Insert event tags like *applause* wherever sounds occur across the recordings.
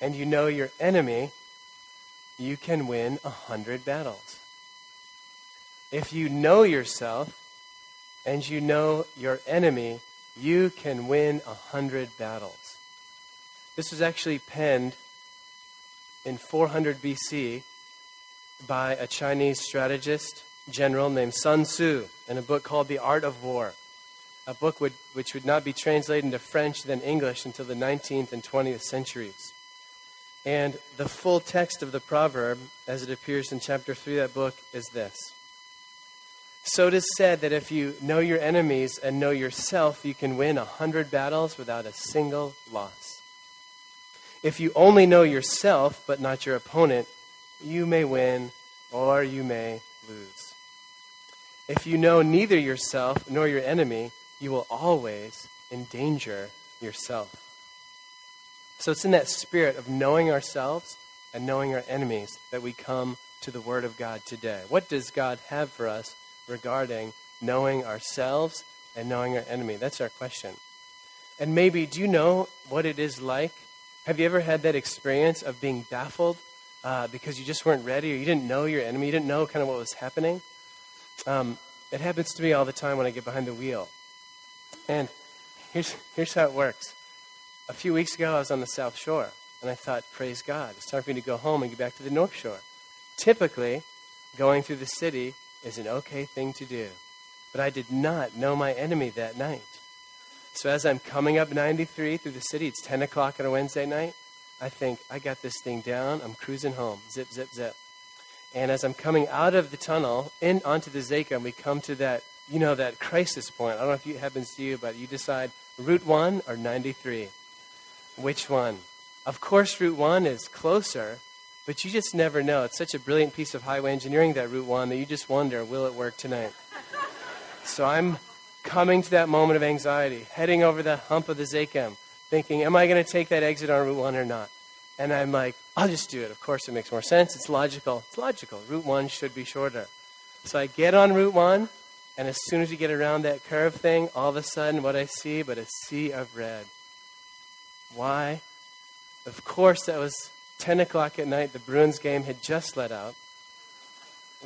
and you know your enemy, you can win a hundred battles. If you know yourself and you know your enemy, you can win a hundred battles. This was actually penned in 400 BC by a Chinese strategist general named Sun Tzu in a book called The Art of War, a book which would not be translated into French then English until the 19th and 20th centuries. And the full text of the proverb, as it appears in chapter 3 of that book, is this. So it is said that if you know your enemies and know yourself, you can win a hundred battles without a single loss. If you only know yourself but not your opponent, you may win or you may lose. If you know neither yourself nor your enemy, you will always endanger yourself. So it's in that spirit of knowing ourselves and knowing our enemies that we come to the Word of God today. What does God have for us regarding knowing ourselves and knowing our enemy? That's our question. And maybe, do you know what it is like have you ever had that experience of being baffled uh, because you just weren't ready or you didn't know your enemy? You didn't know kind of what was happening? Um, it happens to me all the time when I get behind the wheel. And here's, here's how it works. A few weeks ago, I was on the South Shore, and I thought, praise God, it's time for me to go home and get back to the North Shore. Typically, going through the city is an okay thing to do. But I did not know my enemy that night. So as I'm coming up 93 through the city, it's 10 o'clock on a Wednesday night. I think, I got this thing down. I'm cruising home. Zip, zip, zip. And as I'm coming out of the tunnel in onto the Zakim, we come to that, you know, that crisis point. I don't know if it happens to you, but you decide Route 1 or 93. Which one? Of course, Route 1 is closer, but you just never know. It's such a brilliant piece of highway engineering, that Route 1, that you just wonder, will it work tonight? *laughs* so I'm coming to that moment of anxiety, heading over the hump of the Zakim, thinking, am I going to take that exit on Route 1 or not? And I'm like, I'll just do it. Of course, it makes more sense. It's logical. It's logical. Route 1 should be shorter. So I get on Route 1, and as soon as you get around that curve thing, all of a sudden, what I see but a sea of red. Why? Of course, that was 10 o'clock at night. The Bruins game had just let out,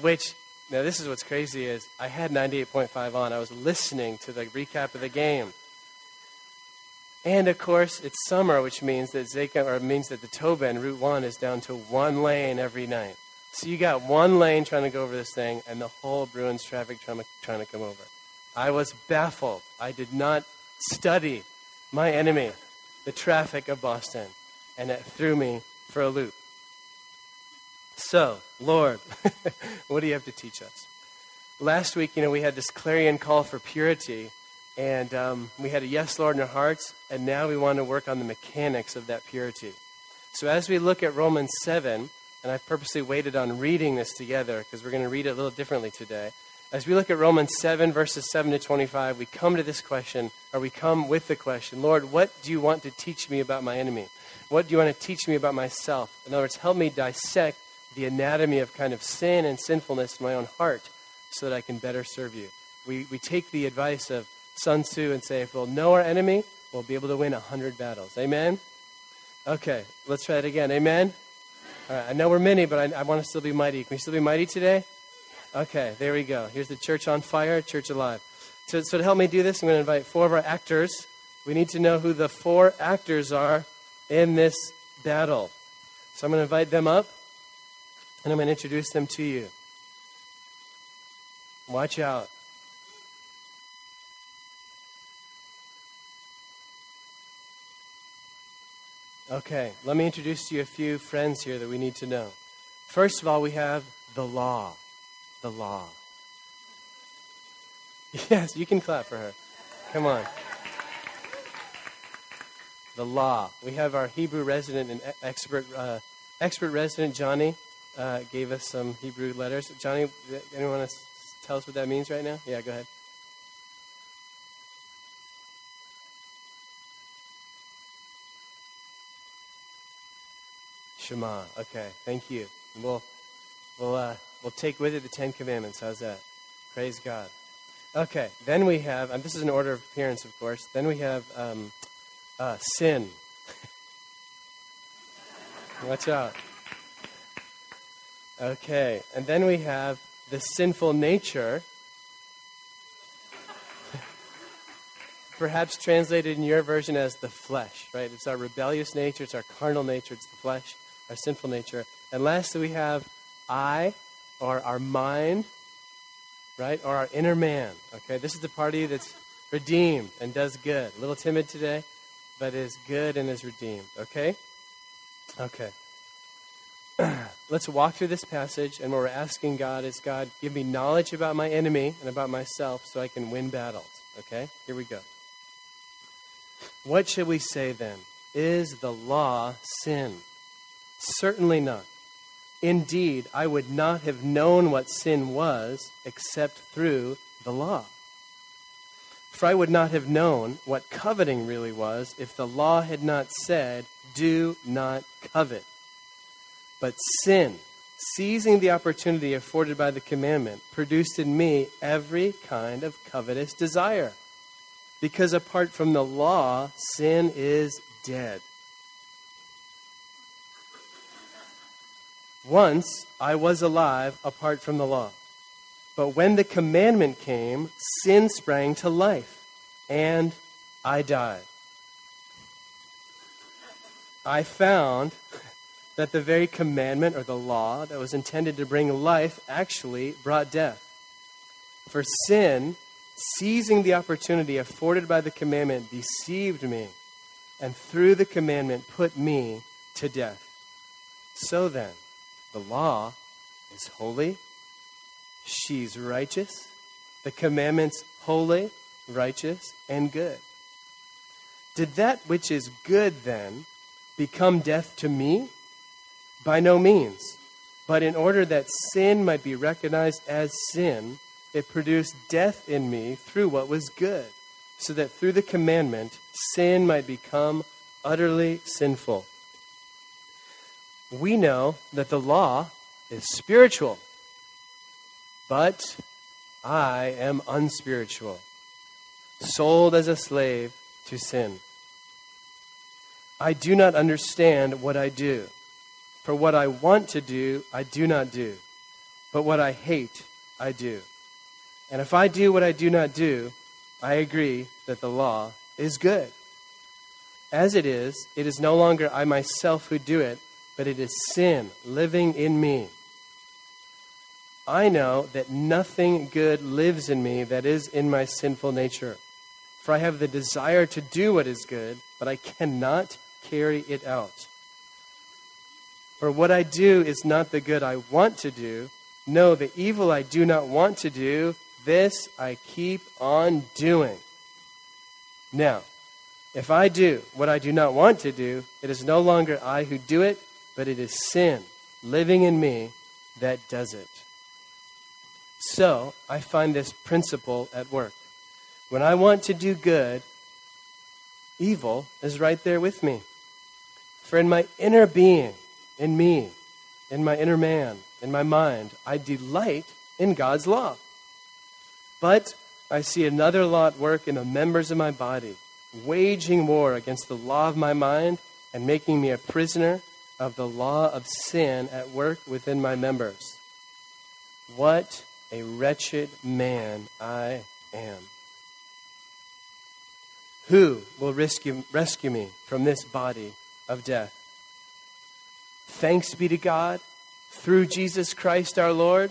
which now, this is what's crazy is I had 98.5 on. I was listening to the recap of the game. And of course, it's summer, which means that Zaka, or means that the Tobin Route One is down to one lane every night. So you got one lane trying to go over this thing, and the whole Bruins traffic trying to come over. I was baffled. I did not study my enemy, the traffic of Boston, and it threw me for a loop. So, Lord, *laughs* what do you have to teach us? Last week, you know, we had this clarion call for purity, and um, we had a yes, Lord, in our hearts, and now we want to work on the mechanics of that purity. So, as we look at Romans 7, and I purposely waited on reading this together because we're going to read it a little differently today. As we look at Romans 7, verses 7 to 25, we come to this question, or we come with the question Lord, what do you want to teach me about my enemy? What do you want to teach me about myself? In other words, help me dissect the anatomy of kind of sin and sinfulness in my own heart so that I can better serve you. We, we take the advice of Sun Tzu and say, if we'll know our enemy, we'll be able to win a hundred battles. Amen? Okay, let's try it again. Amen? All right, I know we're many, but I, I want to still be mighty. Can we still be mighty today? Okay, there we go. Here's the church on fire, church alive. So, so to help me do this, I'm going to invite four of our actors. We need to know who the four actors are in this battle. So I'm going to invite them up and I'm going to introduce them to you. Watch out. Okay, let me introduce to you a few friends here that we need to know. First of all, we have the law. The law. *laughs* Yes, you can clap for her. Come on. The law. We have our Hebrew resident and expert, uh, expert resident, Johnny uh, gave us some Hebrew letters. Johnny, anyone want to tell us what that means right now? Yeah, go ahead. Shema. Okay, thank you. We'll we'll uh, we'll take with it the Ten Commandments. How's that? Praise God. Okay, then we have, and this is an order of appearance, of course. Then we have um, uh, sin. *laughs* Watch out. Okay, and then we have the sinful nature. *laughs* Perhaps translated in your version as the flesh, right? It's our rebellious nature, it's our carnal nature, it's the flesh, our sinful nature. And lastly, we have I, or our mind, right? Or our inner man, okay? This is the party that's redeemed and does good. A little timid today, but is good and is redeemed, okay? Okay. *clears throat* Let's walk through this passage, and what we're asking God is God, give me knowledge about my enemy and about myself so I can win battles. Okay? Here we go. What should we say then? Is the law sin? Certainly not. Indeed, I would not have known what sin was except through the law. For I would not have known what coveting really was if the law had not said, Do not covet. But sin, seizing the opportunity afforded by the commandment, produced in me every kind of covetous desire. Because apart from the law, sin is dead. Once I was alive apart from the law. But when the commandment came, sin sprang to life, and I died. I found that the very commandment or the law that was intended to bring life actually brought death. For sin, seizing the opportunity afforded by the commandment, deceived me, and through the commandment put me to death. So then, the law is holy, she's righteous, the commandment's holy, righteous, and good. Did that which is good then become death to me? By no means. But in order that sin might be recognized as sin, it produced death in me through what was good, so that through the commandment, sin might become utterly sinful. We know that the law is spiritual, but I am unspiritual, sold as a slave to sin. I do not understand what I do. For what I want to do, I do not do. But what I hate, I do. And if I do what I do not do, I agree that the law is good. As it is, it is no longer I myself who do it, but it is sin living in me. I know that nothing good lives in me that is in my sinful nature. For I have the desire to do what is good, but I cannot carry it out. For what I do is not the good I want to do. No, the evil I do not want to do, this I keep on doing. Now, if I do what I do not want to do, it is no longer I who do it, but it is sin living in me that does it. So, I find this principle at work. When I want to do good, evil is right there with me. For in my inner being, in me, in my inner man, in my mind. I delight in God's law. But I see another law at work in the members of my body, waging war against the law of my mind and making me a prisoner of the law of sin at work within my members. What a wretched man I am. Who will rescue, rescue me from this body of death? Thanks be to God through Jesus Christ our Lord.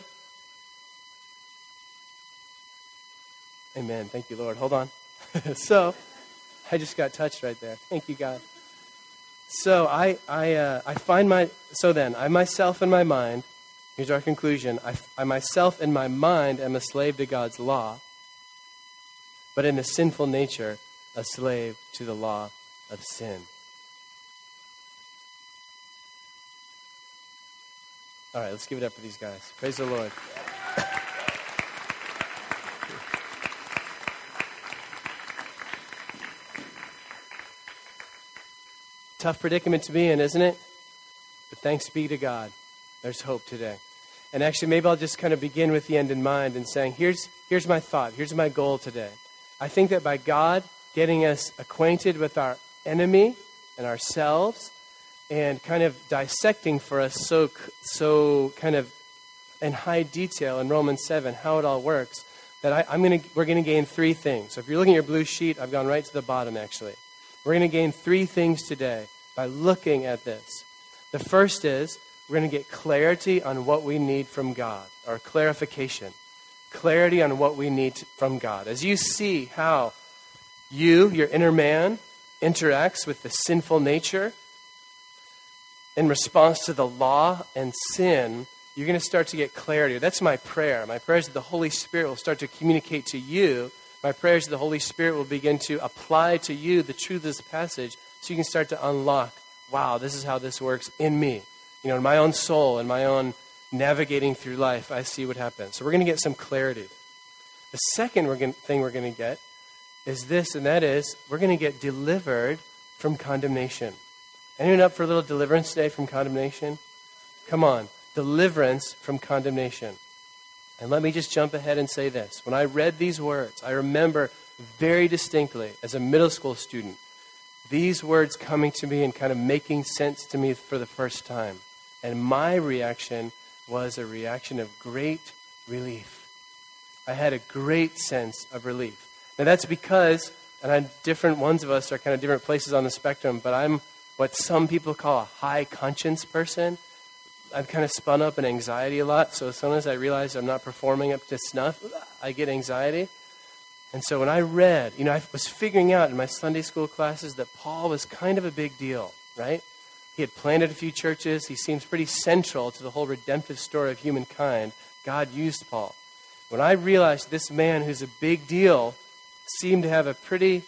Amen. Thank you, Lord. Hold on. *laughs* so, I just got touched right there. Thank you, God. So I I uh, I find my so then I myself in my mind. Here's our conclusion. I, I myself in my mind am a slave to God's law, but in a sinful nature, a slave to the law of sin. All right, let's give it up for these guys. Praise the Lord. Tough predicament to be in, isn't it? But thanks be to God. There's hope today. And actually, maybe I'll just kind of begin with the end in mind and saying, here's, here's my thought, here's my goal today. I think that by God getting us acquainted with our enemy and ourselves, and kind of dissecting for us so, so kind of in high detail in Romans 7 how it all works that I, am gonna, we're going to gain three things. So if you're looking at your blue sheet, I've gone right to the bottom actually. We're going to gain three things today by looking at this. The first is we're going to get clarity on what we need from God, or clarification. Clarity on what we need from God. As you see how you, your inner man, interacts with the sinful nature in response to the law and sin, you're going to start to get clarity. That's my prayer. My prayer is that the Holy Spirit will start to communicate to you. My prayer is that the Holy Spirit will begin to apply to you the truth of this passage so you can start to unlock wow, this is how this works in me. You know, in my own soul, in my own navigating through life, I see what happens. So we're going to get some clarity. The 2nd we're going, thing we're going to get is this, and that is we're going to get delivered from condemnation. Anyone up for a little deliverance today from condemnation? Come on deliverance from condemnation. And let me just jump ahead and say this. When I read these words, I remember very distinctly as a middle school student these words coming to me and kind of making sense to me for the first time. And my reaction was a reaction of great relief. I had a great sense of relief. Now that's because, and I'm different ones of us are kind of different places on the spectrum, but I'm what some people call a high conscience person. I've kind of spun up in anxiety a lot. So as soon as I realize I'm not performing up to snuff, I get anxiety. And so when I read, you know, I was figuring out in my Sunday school classes that Paul was kind of a big deal, right? He had planted a few churches. He seems pretty central to the whole redemptive story of humankind. God used Paul. When I realized this man who's a big deal seemed to have a pretty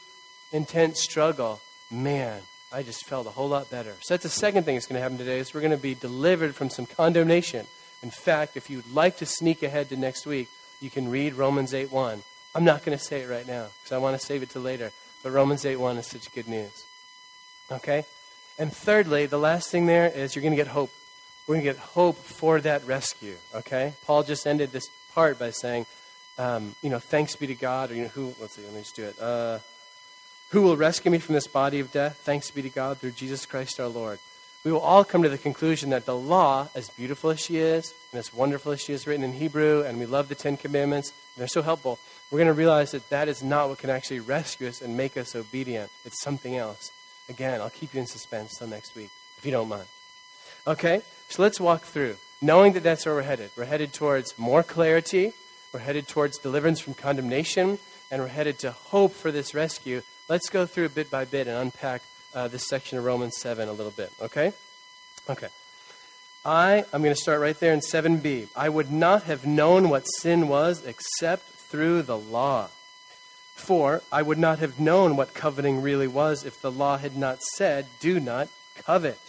intense struggle, man, I just felt a whole lot better. So that's the second thing that's going to happen today is we're going to be delivered from some condemnation. In fact, if you'd like to sneak ahead to next week, you can read Romans 8 1. I'm not going to say it right now because I want to save it to later. But Romans 8 1 is such good news. Okay? And thirdly, the last thing there is you're going to get hope. We're going to get hope for that rescue. Okay? Paul just ended this part by saying, um, you know, thanks be to God, or, you know, who, let's see, let me just do it. Uh, who will rescue me from this body of death? Thanks be to God through Jesus Christ our Lord. We will all come to the conclusion that the law, as beautiful as she is, and as wonderful as she is written in Hebrew, and we love the Ten Commandments, they're so helpful, we're going to realize that that is not what can actually rescue us and make us obedient. It's something else. Again, I'll keep you in suspense till next week, if you don't mind. Okay? So let's walk through. Knowing that that's where we're headed. We're headed towards more clarity, we're headed towards deliverance from condemnation, and we're headed to hope for this rescue. Let's go through bit by bit and unpack uh, this section of Romans 7 a little bit, okay? Okay. I, I'm going to start right there in 7b. I would not have known what sin was except through the law. For I would not have known what coveting really was if the law had not said, Do not covet.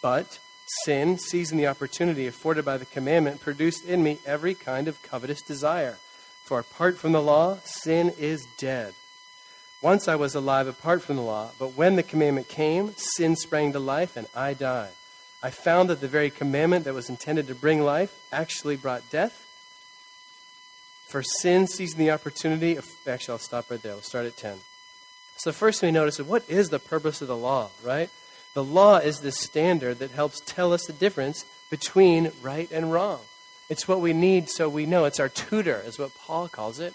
But sin, seizing the opportunity afforded by the commandment, produced in me every kind of covetous desire. For apart from the law, sin is dead. Once I was alive apart from the law, but when the commandment came, sin sprang to life and I died. I found that the very commandment that was intended to bring life actually brought death. For sin seizing the opportunity. Actually, I'll stop right there. We'll start at 10. So, first we notice what is the purpose of the law, right? The law is the standard that helps tell us the difference between right and wrong. It's what we need so we know. It's our tutor, is what Paul calls it.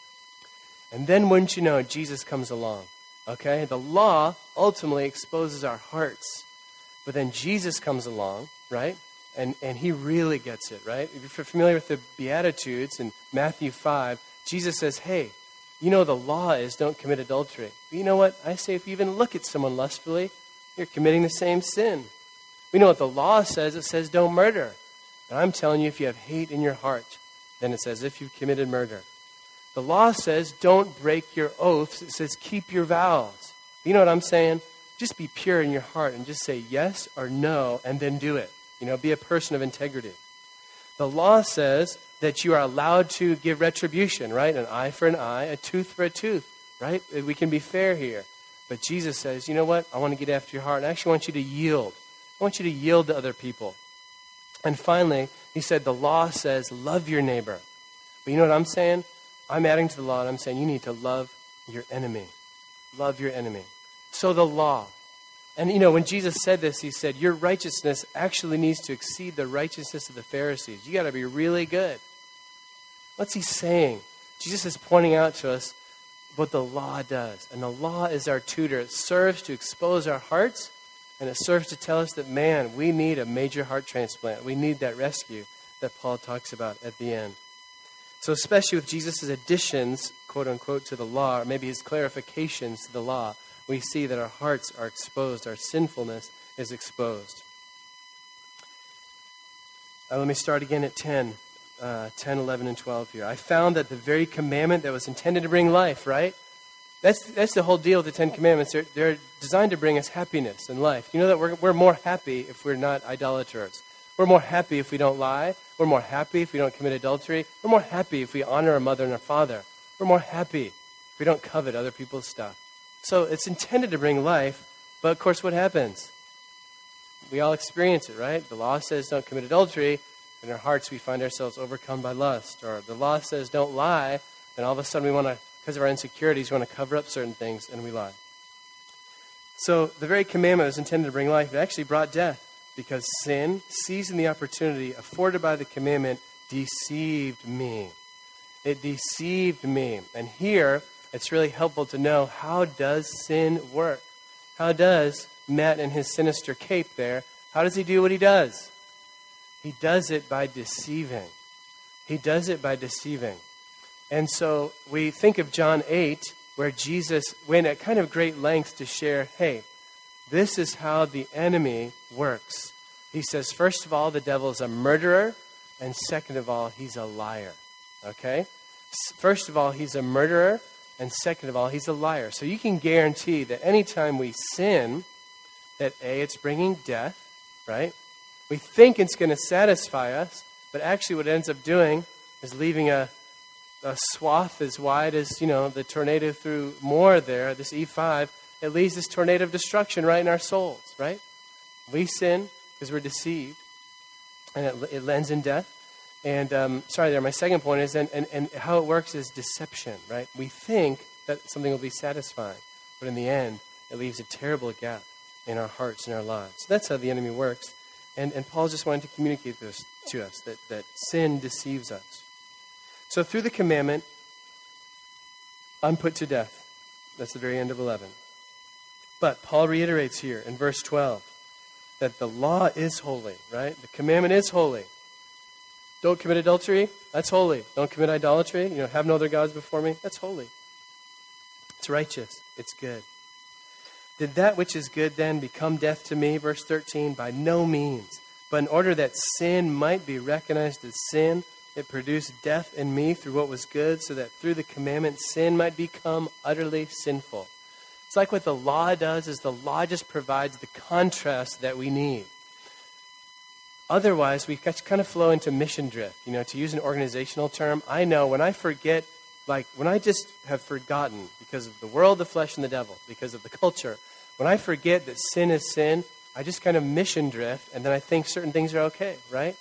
And then, wouldn't you know, Jesus comes along. Okay? The law ultimately exposes our hearts. But then Jesus comes along, right? And, and he really gets it, right? If you're familiar with the Beatitudes in Matthew 5, Jesus says, hey, you know the law is don't commit adultery. But you know what? I say if you even look at someone lustfully, you're committing the same sin. We know what the law says. It says don't murder. And I'm telling you, if you have hate in your heart, then it's as if you've committed murder. The law says don't break your oaths, it says keep your vows. You know what I'm saying? Just be pure in your heart and just say yes or no and then do it. You know, be a person of integrity. The law says that you are allowed to give retribution, right? An eye for an eye, a tooth for a tooth, right? We can be fair here. But Jesus says, you know what? I want to get after your heart. And I actually want you to yield. I want you to yield to other people. And finally, he said, the law says, love your neighbor. But you know what I'm saying? I'm adding to the law and I'm saying you need to love your enemy. Love your enemy. So the law. And you know, when Jesus said this, he said, Your righteousness actually needs to exceed the righteousness of the Pharisees. You got to be really good. What's he saying? Jesus is pointing out to us what the law does. And the law is our tutor. It serves to expose our hearts, and it serves to tell us that, man, we need a major heart transplant. We need that rescue that Paul talks about at the end. So, especially with Jesus' additions, quote unquote, to the law, or maybe his clarifications to the law, we see that our hearts are exposed, our sinfulness is exposed. Uh, let me start again at 10 uh, 10, 11, and 12 here. I found that the very commandment that was intended to bring life, right? That's, that's the whole deal with the Ten Commandments. They're, they're designed to bring us happiness and life. You know that we're, we're more happy if we're not idolaters. We're more happy if we don't lie. We're more happy if we don't commit adultery. We're more happy if we honor our mother and our father. We're more happy if we don't covet other people's stuff. So it's intended to bring life, but of course, what happens? We all experience it, right? The law says don't commit adultery, in our hearts we find ourselves overcome by lust. Or the law says don't lie, and all of a sudden we want to, because of our insecurities, we want to cover up certain things and we lie. So the very commandment was intended to bring life. It actually brought death because sin, seizing the opportunity afforded by the commandment, deceived me. It deceived me. And here, it's really helpful to know how does sin work? How does Matt in his sinister cape there, how does he do what he does? He does it by deceiving. He does it by deceiving. And so we think of John 8, where Jesus went at kind of great length to share hey, this is how the enemy works. He says, first of all, the devil is a murderer, and second of all, he's a liar. Okay? First of all, he's a murderer, and second of all, he's a liar. So you can guarantee that anytime we sin, that A, it's bringing death, right? We think it's going to satisfy us, but actually, what it ends up doing is leaving a, a swath as wide as, you know, the tornado through Moore there, this E5. It leaves this tornado of destruction right in our souls, right? We sin because we're deceived, and it, it ends in death. And um, sorry, there, my second point is, and, and, and how it works is deception, right? We think that something will be satisfying, but in the end, it leaves a terrible gap in our hearts and our lives. So that's how the enemy works. And, and Paul just wanted to communicate this to us that, that sin deceives us. So through the commandment, I'm put to death. That's the very end of 11. But Paul reiterates here in verse 12 that the law is holy, right? The commandment is holy. Don't commit adultery, that's holy. Don't commit idolatry, you know, have no other gods before me, that's holy. It's righteous, it's good. Did that which is good then become death to me? Verse 13, by no means. But in order that sin might be recognized as sin, it produced death in me through what was good, so that through the commandment sin might become utterly sinful. It's like what the law does is the law just provides the contrast that we need. Otherwise, we kind of flow into mission drift. You know, to use an organizational term, I know when I forget like when I just have forgotten because of the world, the flesh, and the devil, because of the *laughs* culture, when I forget that sin is sin, I just kind of mission drift, and then I think certain things are okay, right?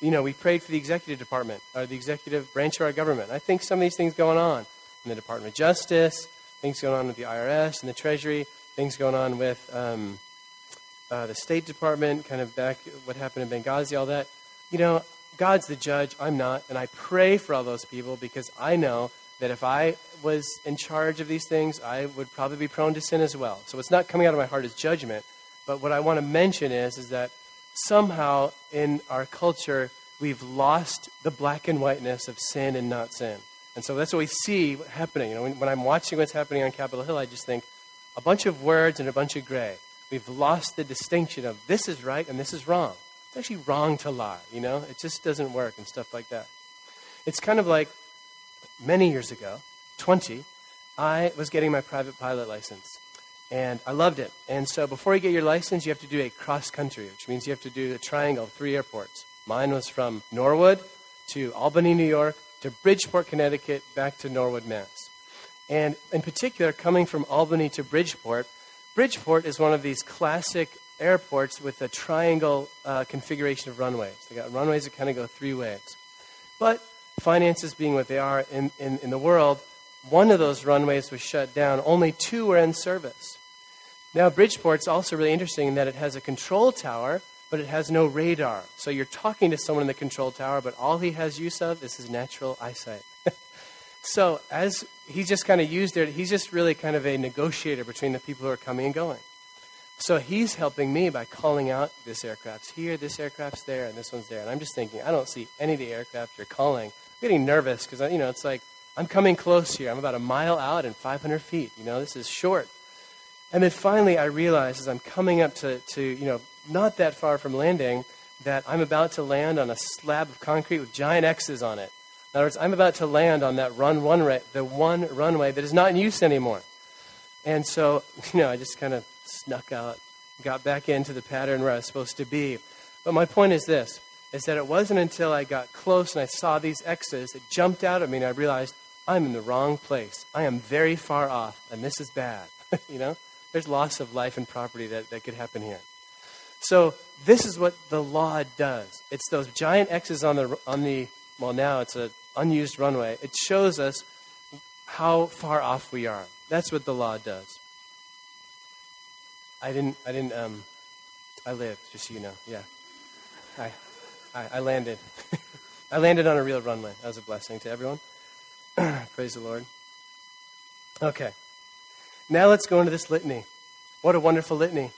You know, we prayed for the executive department, or the executive branch of our government. I think some of these things going on in the Department of Justice, things going on with the IRS and the Treasury, things going on with um, uh, the State Department, kind of back what happened in Benghazi, all that. You know, God's the judge, I'm not, and I pray for all those people because I know that if I was in charge of these things, I would probably be prone to sin as well. So it's not coming out of my heart as judgment, but what I want to mention is is that somehow in our culture we've lost the black and whiteness of sin and not sin. And so that's what we see happening. You know, when, when I'm watching what's happening on Capitol Hill, I just think a bunch of words and a bunch of gray. We've lost the distinction of this is right and this is wrong. Actually wrong to lie, you know? It just doesn't work and stuff like that. It's kind of like many years ago, 20, I was getting my private pilot license. And I loved it. And so before you get your license, you have to do a cross country, which means you have to do a triangle, three airports. Mine was from Norwood to Albany, New York, to Bridgeport, Connecticut, back to Norwood, Mass. And in particular, coming from Albany to Bridgeport, Bridgeport is one of these classic airports with a triangle uh, configuration of runways. They got runways that kind of go three ways. But finances being what they are in, in, in the world, one of those runways was shut down. Only two were in service. Now, Bridgeport's also really interesting in that it has a control tower, but it has no radar. So you're talking to someone in the control tower, but all he has use of is his natural eyesight. *laughs* so as he just kind of used it, he's just really kind of a negotiator between the people who are coming and going. So he's helping me by calling out this aircraft's here, this aircraft's there, and this one's there. And I'm just thinking, I don't see any of the aircraft you're calling. I'm getting nervous because, you know, it's like I'm coming close here. I'm about a mile out and 500 feet. You know, this is short. And then finally, I realize as I'm coming up to, to, you know, not that far from landing, that I'm about to land on a slab of concrete with giant X's on it. In other words, I'm about to land on that run one ra- the one runway that is not in use anymore. And so, *laughs* you know, I just kind of snuck out, got back into the pattern where I was supposed to be. But my point is this, is that it wasn't until I got close and I saw these X's that jumped out at me and I realized I'm in the wrong place. I am very far off, and this is bad. *laughs* you know? There's loss of life and property that, that could happen here. So this is what the law does. It's those giant X's on the, on the well, now it's an unused runway. It shows us how far off we are. That's what the law does. I didn't, I didn't, um, I lived, just so you know. Yeah. I, I, I landed. *laughs* I landed on a real runway. That was a blessing to everyone. *clears throat* Praise the Lord. Okay. Now let's go into this litany. What a wonderful litany.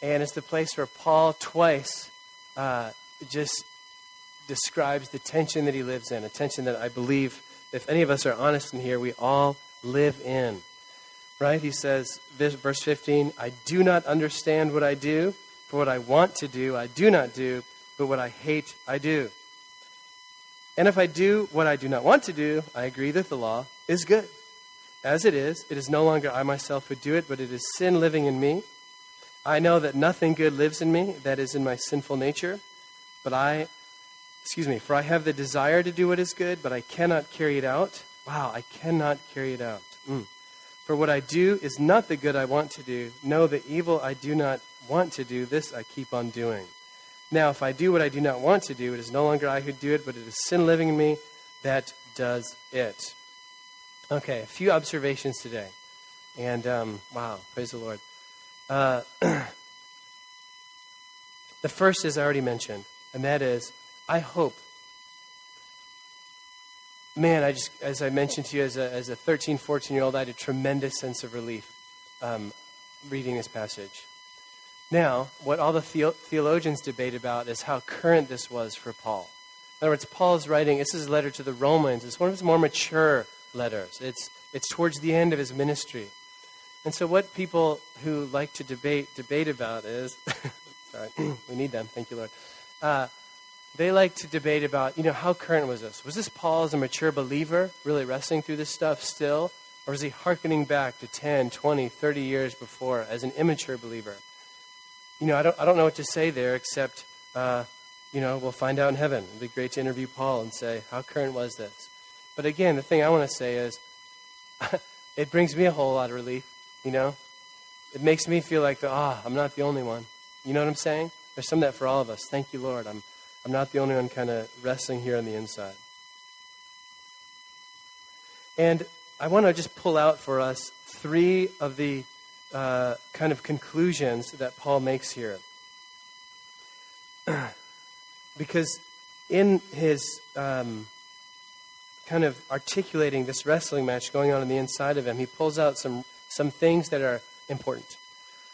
And it's the place where Paul twice uh, just describes the tension that he lives in, a tension that I believe, if any of us are honest in here, we all live in right? He says, verse 15, I do not understand what I do, for what I want to do, I do not do, but what I hate, I do. And if I do what I do not want to do, I agree that the law is good. As it is, it is no longer I myself who do it, but it is sin living in me. I know that nothing good lives in me, that is in my sinful nature. But I, excuse me, for I have the desire to do what is good, but I cannot carry it out. Wow, I cannot carry it out. Mm. For what I do is not the good I want to do. No, the evil I do not want to do, this I keep on doing. Now, if I do what I do not want to do, it is no longer I who do it, but it is sin living in me that does it. Okay, a few observations today. And um, wow, praise the Lord. Uh, *clears throat* the first is I already mentioned, and that is I hope man, I just, as I mentioned to you, as a, as a 13, 14 year old, I had a tremendous sense of relief um, reading this passage. Now, what all the theologians debate about is how current this was for Paul. In other words, Paul's writing, this is a letter to the Romans. It's one of his more mature letters. It's, it's towards the end of his ministry. And so, what people who like to debate debate about is, *laughs* sorry, *clears throat* we need them. Thank you, Lord. Uh, they like to debate about, you know, how current was this? Was this Paul as a mature believer really wrestling through this stuff still? Or is he hearkening back to 10, 20, 30 years before as an immature believer? You know, I don't, I don't know what to say there except, uh, you know, we'll find out in heaven. It'd be great to interview Paul and say, how current was this? But again, the thing I want to say is, *laughs* it brings me a whole lot of relief, you know? It makes me feel like, ah, oh, I'm not the only one. You know what I'm saying? There's some that for all of us. Thank you, Lord. I'm, I'm not the only one kind of wrestling here on the inside. And I want to just pull out for us three of the uh, kind of conclusions that Paul makes here. *clears throat* because in his um, kind of articulating this wrestling match going on on the inside of him, he pulls out some, some things that are important.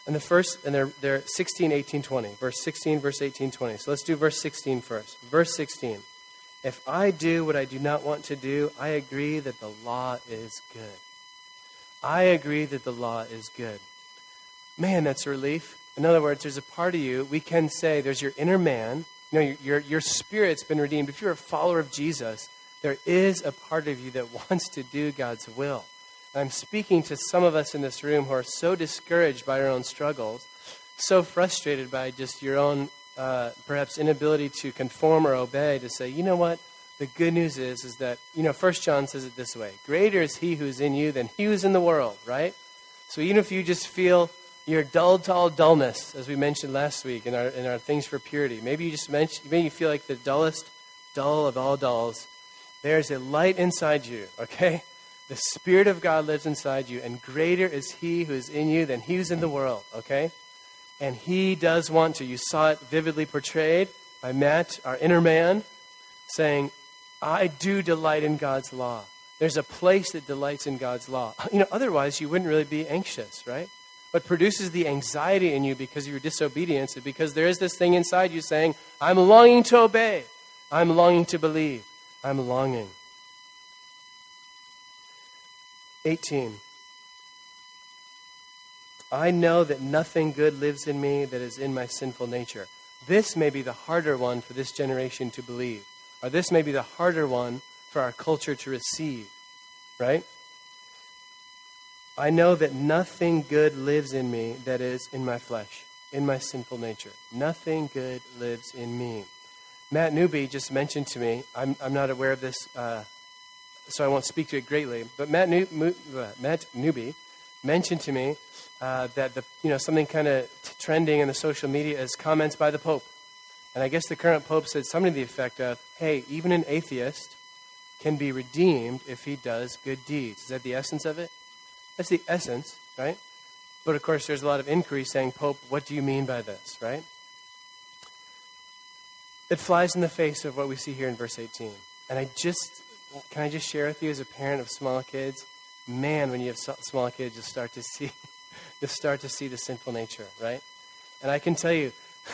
And the first, and they're, they're 16, 18, 20. Verse 16, verse 18, 20. So let's do verse 16 first. Verse 16. If I do what I do not want to do, I agree that the law is good. I agree that the law is good. Man, that's a relief. In other words, there's a part of you, we can say there's your inner man. You know, your, your, your spirit's been redeemed. If you're a follower of Jesus, there is a part of you that *laughs* wants to do God's will. I'm speaking to some of us in this room who are so discouraged by our own struggles, so frustrated by just your own uh, perhaps inability to conform or obey, to say, you know what? The good news is, is that, you know, First John says it this way Greater is he who's in you than he who's in the world, right? So even if you just feel your dull, dull dullness, as we mentioned last week in our, in our Things for Purity, maybe you just mentioned, maybe you feel like the dullest dull of all dulls, there's a light inside you, okay? The Spirit of God lives inside you, and greater is He who is in you than He who's in the world, okay? And He does want to. You saw it vividly portrayed by Matt, our inner man, saying, I do delight in God's law. There's a place that delights in God's law. *laughs* You know, otherwise you wouldn't really be anxious, right? What produces the anxiety in you because of your disobedience is because there is this thing inside you saying, I'm longing to obey. I'm longing to believe. I'm longing. 18. I know that nothing good lives in me that is in my sinful nature. This may be the harder one for this generation to believe, or this may be the harder one for our culture to receive, right? I know that nothing good lives in me that is in my flesh, in my sinful nature. Nothing good lives in me. Matt Newby just mentioned to me, I'm, I'm not aware of this, uh, so I won't speak to it greatly, but Matt, New, uh, Matt Newby mentioned to me uh, that the, you know, something kind of t- trending in the social media is comments by the Pope. And I guess the current Pope said something to the effect of, hey, even an atheist can be redeemed if he does good deeds. Is that the essence of it? That's the essence, right? But of course, there's a lot of inquiry saying, Pope, what do you mean by this, right? It flies in the face of what we see here in verse 18. And I just, can I just share with you as a parent of small kids? Man, when you have small kids, you start to see *laughs* you'll start to see the sinful nature, right? And I can tell you,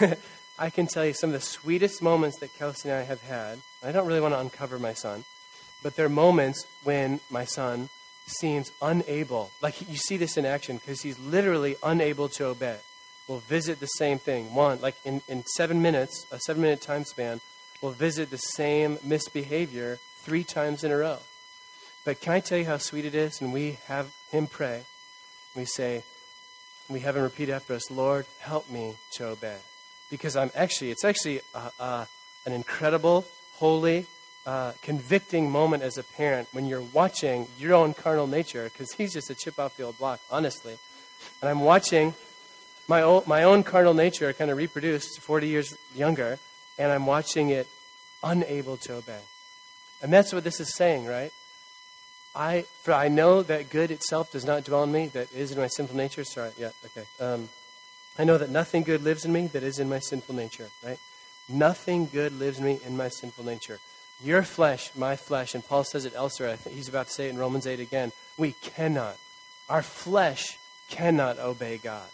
*laughs* I can tell you some of the sweetest moments that Kelsey and I have had. I don't really want to uncover my son, but there are moments when my son seems unable. Like you see this in action because he's literally unable to obey. We'll visit the same thing. One, like in, in seven minutes, a seven minute time span, we'll visit the same misbehavior three times in a row. But can I tell you how sweet it is? And we have him pray. We say, we have him repeat after us, Lord, help me to obey. Because I'm actually, it's actually an incredible, holy, uh, convicting moment as a parent when you're watching your own carnal nature, because he's just a chip off the old block, honestly. And I'm watching my own, my own carnal nature kind of reproduced 40 years younger, and I'm watching it unable to obey. And that's what this is saying, right? I, for I know that good itself does not dwell in me, that is in my sinful nature. Sorry, yeah, okay. Um, I know that nothing good lives in me that is in my sinful nature, right? Nothing good lives in me in my sinful nature. Your flesh, my flesh, and Paul says it elsewhere. I think he's about to say it in Romans 8 again. We cannot. Our flesh cannot obey God,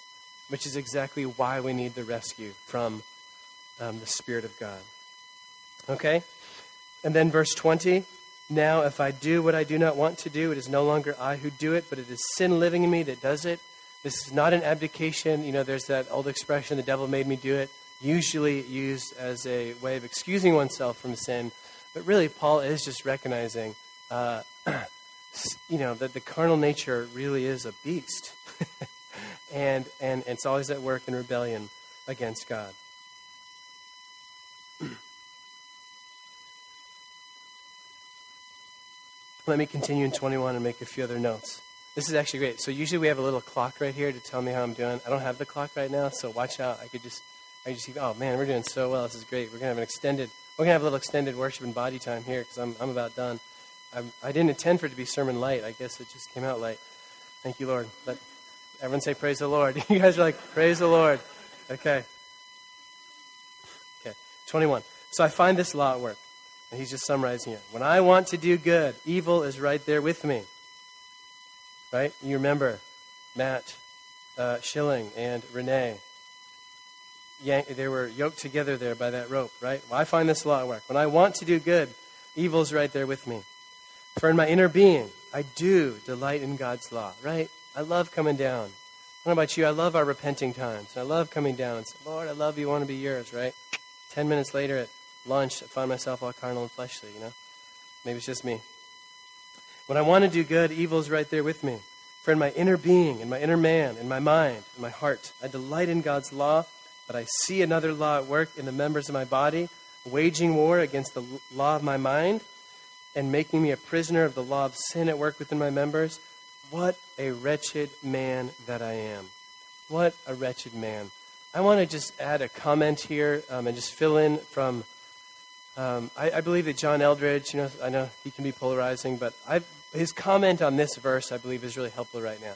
which is exactly why we need the rescue from um, the Spirit of God. Okay? And then verse 20 now, if I do what I do not want to do, it is no longer I who do it, but it is sin living in me that does it. This is not an abdication. You know, there's that old expression, the devil made me do it, usually used as a way of excusing oneself from sin. But really, Paul is just recognizing, uh, *clears throat* you know, that the carnal nature really is a beast. *laughs* and, and it's always at work in rebellion against God. Let me continue in 21 and make a few other notes. This is actually great. So usually we have a little clock right here to tell me how I'm doing. I don't have the clock right now, so watch out. I could just, I just, oh man, we're doing so well. This is great. We're gonna have an extended, we're gonna have a little extended worship and body time here because I'm, I'm about done. I'm, I did not intend for it to be sermon light. I guess it just came out light. Thank you, Lord. But everyone say praise the Lord. *laughs* you guys are like praise the Lord. Okay. Okay. 21. So I find this law at work. And he's just summarizing it. When I want to do good, evil is right there with me. Right? You remember Matt uh, Schilling and Renee. they were yoked together there by that rope, right? Well, I find this lot of work. When I want to do good, evil's right there with me. For in my inner being, I do delight in God's law, right? I love coming down. What about you? I love our repenting times. I love coming down and Lord, I love you, I want to be yours, right? Ten minutes later, it lunch, I find myself all carnal and fleshly, you know? Maybe it's just me. When I want to do good, evil's right there with me. For in my inner being, in my inner man, in my mind, in my heart, I delight in God's law, but I see another law at work in the members of my body, waging war against the law of my mind and making me a prisoner of the law of sin at work within my members. What a wretched man that I am. What a wretched man. I want to just add a comment here um, and just fill in from um, I, I, believe that John Eldredge, you know, I know he can be polarizing, but I, his comment on this verse, I believe, is really helpful right now.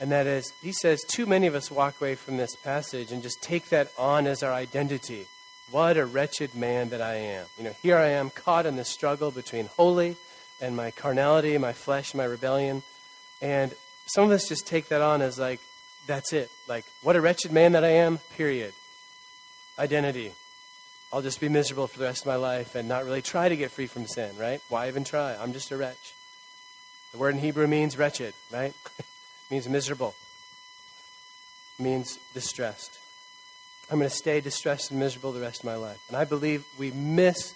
And that is, he says, too many of us walk away from this passage and just take that on as our identity. What a wretched man that I am. You know, here I am caught in the struggle between holy and my carnality, my flesh, my rebellion. And some of us just take that on as like, that's it. Like, what a wretched man that I am, period. Identity. I'll just be miserable for the rest of my life and not really try to get free from sin, right? Why even try? I'm just a wretch. The word in Hebrew means wretched, right? *laughs* means miserable. It means distressed. I'm going to stay distressed and miserable the rest of my life. And I believe we miss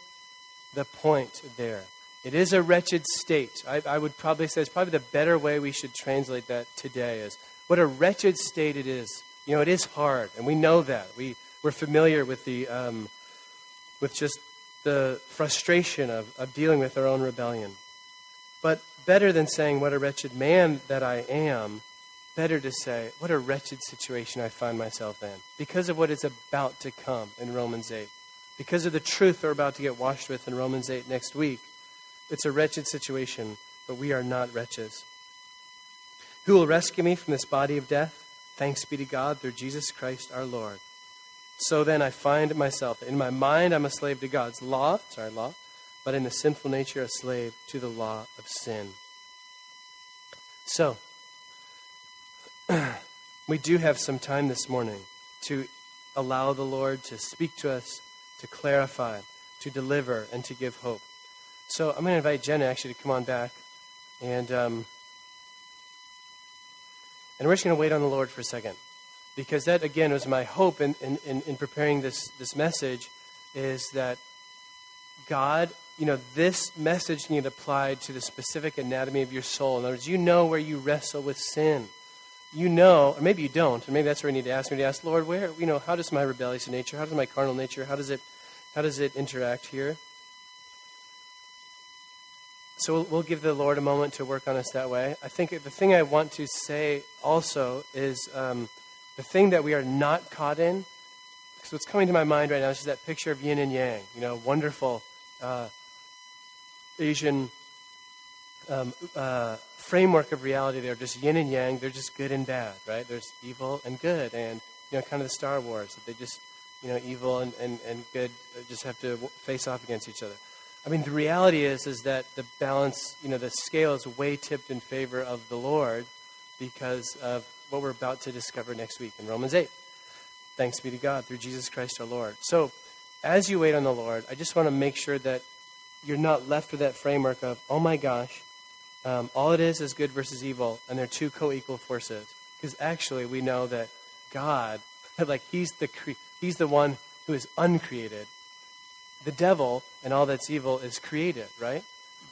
the point there. It is a wretched state. I, I, would probably say it's probably the better way we should translate that today is what a wretched state it is. You know, it is hard, and we know that. We, we're familiar with, the, um, with just the frustration of, of dealing with our own rebellion. But better than saying, What a wretched man that I am, better to say, What a wretched situation I find myself in because of what is about to come in Romans 8. Because of the truth we're about to get washed with in Romans 8 next week. It's a wretched situation, but we are not wretches. Who will rescue me from this body of death? Thanks be to God through Jesus Christ our Lord. So then I find myself, in my mind, I'm a slave to God's law, sorry, law, but in the sinful nature, a slave to the law of sin. So, *clears throat* we do have some time this morning to allow the Lord to speak to us, to clarify, to deliver, and to give hope. So I'm going to invite Jenna actually to come on back, and um, and we're just going to wait on the Lord for a second, because that again was my hope in in, in, in preparing this this message, is that God you know, this message get applied to the specific anatomy of your soul. In other words, you know where you wrestle with sin you know, or maybe you don't, and maybe that's where you need to ask me to ask, Lord, where, you know, how does my rebellious nature, how does my carnal nature, how does it, how does it interact here? So we'll, we'll give the Lord a moment to work on us that way. I think the thing I want to say also is um, the thing that we are not caught in. Because what's coming to my mind right now is that picture of yin and yang. You know, wonderful uh, Asian um, uh, framework of reality. They're just yin and yang. They're just good and bad, right? There's evil and good, and you know, kind of the Star Wars that they just, you know, evil and, and, and good just have to face off against each other. I mean, the reality is is that the balance, you know, the scale is way tipped in favor of the Lord because of what we're about to discover next week in Romans 8. Thanks be to God through Jesus Christ our Lord. So, as you wait on the Lord, I just want to make sure that you're not left with that framework of, oh my gosh, um, all it is is good versus evil, and they're two co-equal forces. Because actually, we know that God, *laughs* like He's the cre- He's the one who is uncreated. The devil and all that's evil is created, right?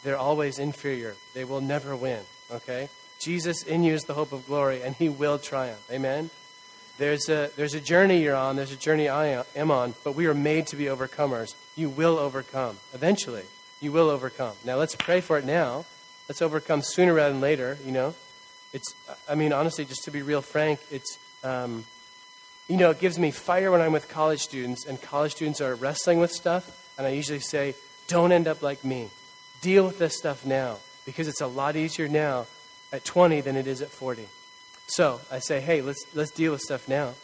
They're always inferior. They will never win. Okay. Jesus in you is the hope of glory, and He will triumph. Amen. There's a there's a journey you're on. There's a journey I am on, but we are made to be overcomers. You will overcome eventually. You will overcome. Now let's pray for it now Let's overcome sooner rather than later, you know. It's, I mean, honestly, just to be real frank, it's, um, you know, it gives me fire when I'm with college students, and college students are wrestling with stuff, and I usually say, don't end up like me. Deal with this stuff now, because it's a lot easier now at 20 than it is at 40. So I say, hey, let's, let's deal with stuff now.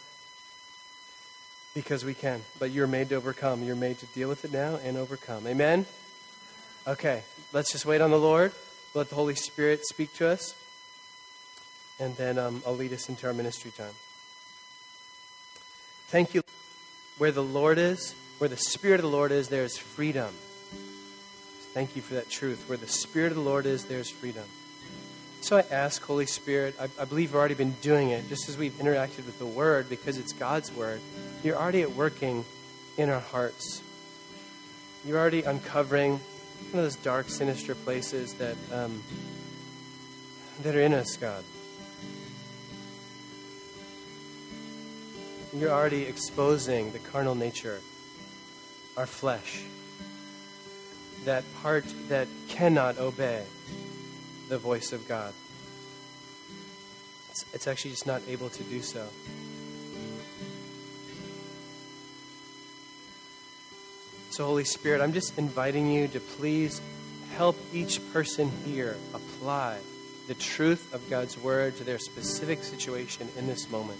Because we can. But you're made to overcome. You're made to deal with it now and overcome. Amen? Okay, let's just wait on the Lord let the Holy Spirit speak to us, and then um, I'll lead us into our ministry time. Thank you. Where the Lord is, where the Spirit of the Lord is, there is freedom. Thank you for that truth. Where the Spirit of the Lord is, there's freedom. So I ask, Holy Spirit, I, I believe you've already been doing it, just as we've interacted with the Word, because it's God's Word. You're already at working in our hearts. You're already uncovering one of those dark, sinister places that um, that are in us, God. You're already exposing the carnal nature, our flesh, that part that cannot obey the voice of God. It's, it's actually just not able to do so. So, Holy Spirit, I'm just inviting you to please help each person here apply the truth of God's word to their specific situation in this moment.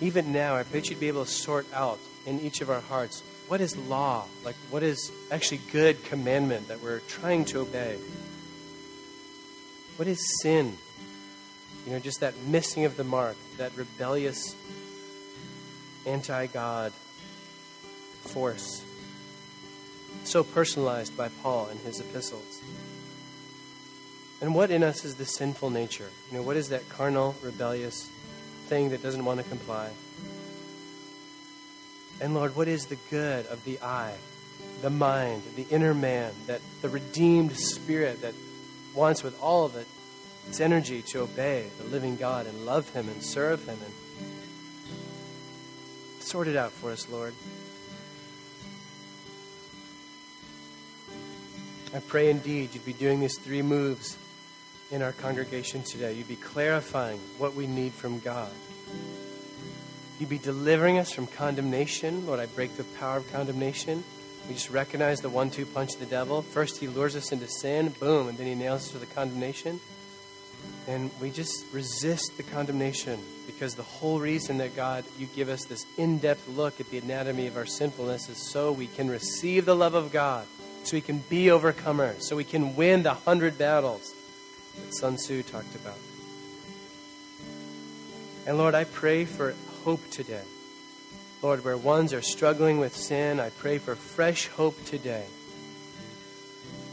Even now, I pray you'd be able to sort out in each of our hearts what is law? Like, what is actually good commandment that we're trying to obey? What is sin? You know, just that missing of the mark, that rebellious, anti God force. So personalized by Paul in his epistles. And what in us is the sinful nature? You know, what is that carnal, rebellious thing that doesn't want to comply? And Lord, what is the good of the eye, the mind, the inner man, that the redeemed spirit that wants with all of it its energy to obey the living God and love him and serve him and sort it out for us, Lord. I pray indeed you'd be doing these three moves in our congregation today. You'd be clarifying what we need from God. You'd be delivering us from condemnation. Lord, I break the power of condemnation. We just recognize the one two punch of the devil. First, he lures us into sin, boom, and then he nails us with the condemnation. And we just resist the condemnation because the whole reason that God, you give us this in depth look at the anatomy of our sinfulness is so we can receive the love of God, so we can be overcomers, so we can win the hundred battles that Sun Tzu talked about. And Lord, I pray for hope today. Lord, where ones are struggling with sin, I pray for fresh hope today.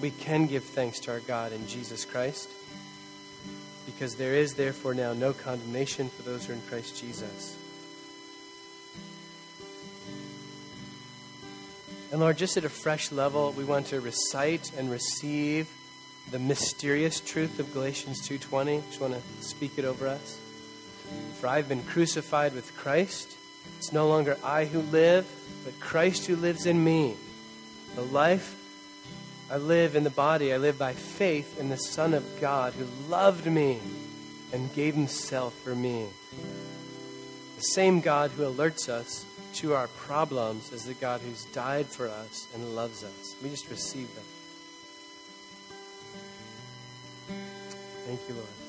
We can give thanks to our God in Jesus Christ because there is therefore now no condemnation for those who are in Christ Jesus. And Lord, just at a fresh level, we want to recite and receive the mysterious truth of Galatians 2:20. Just want to speak it over us. For I've been crucified with Christ. It's no longer I who live, but Christ who lives in me. The life I live in the body, I live by faith in the Son of God who loved me and gave himself for me. The same God who alerts us to our problems is the God who's died for us and loves us. We just receive them. Thank you, Lord.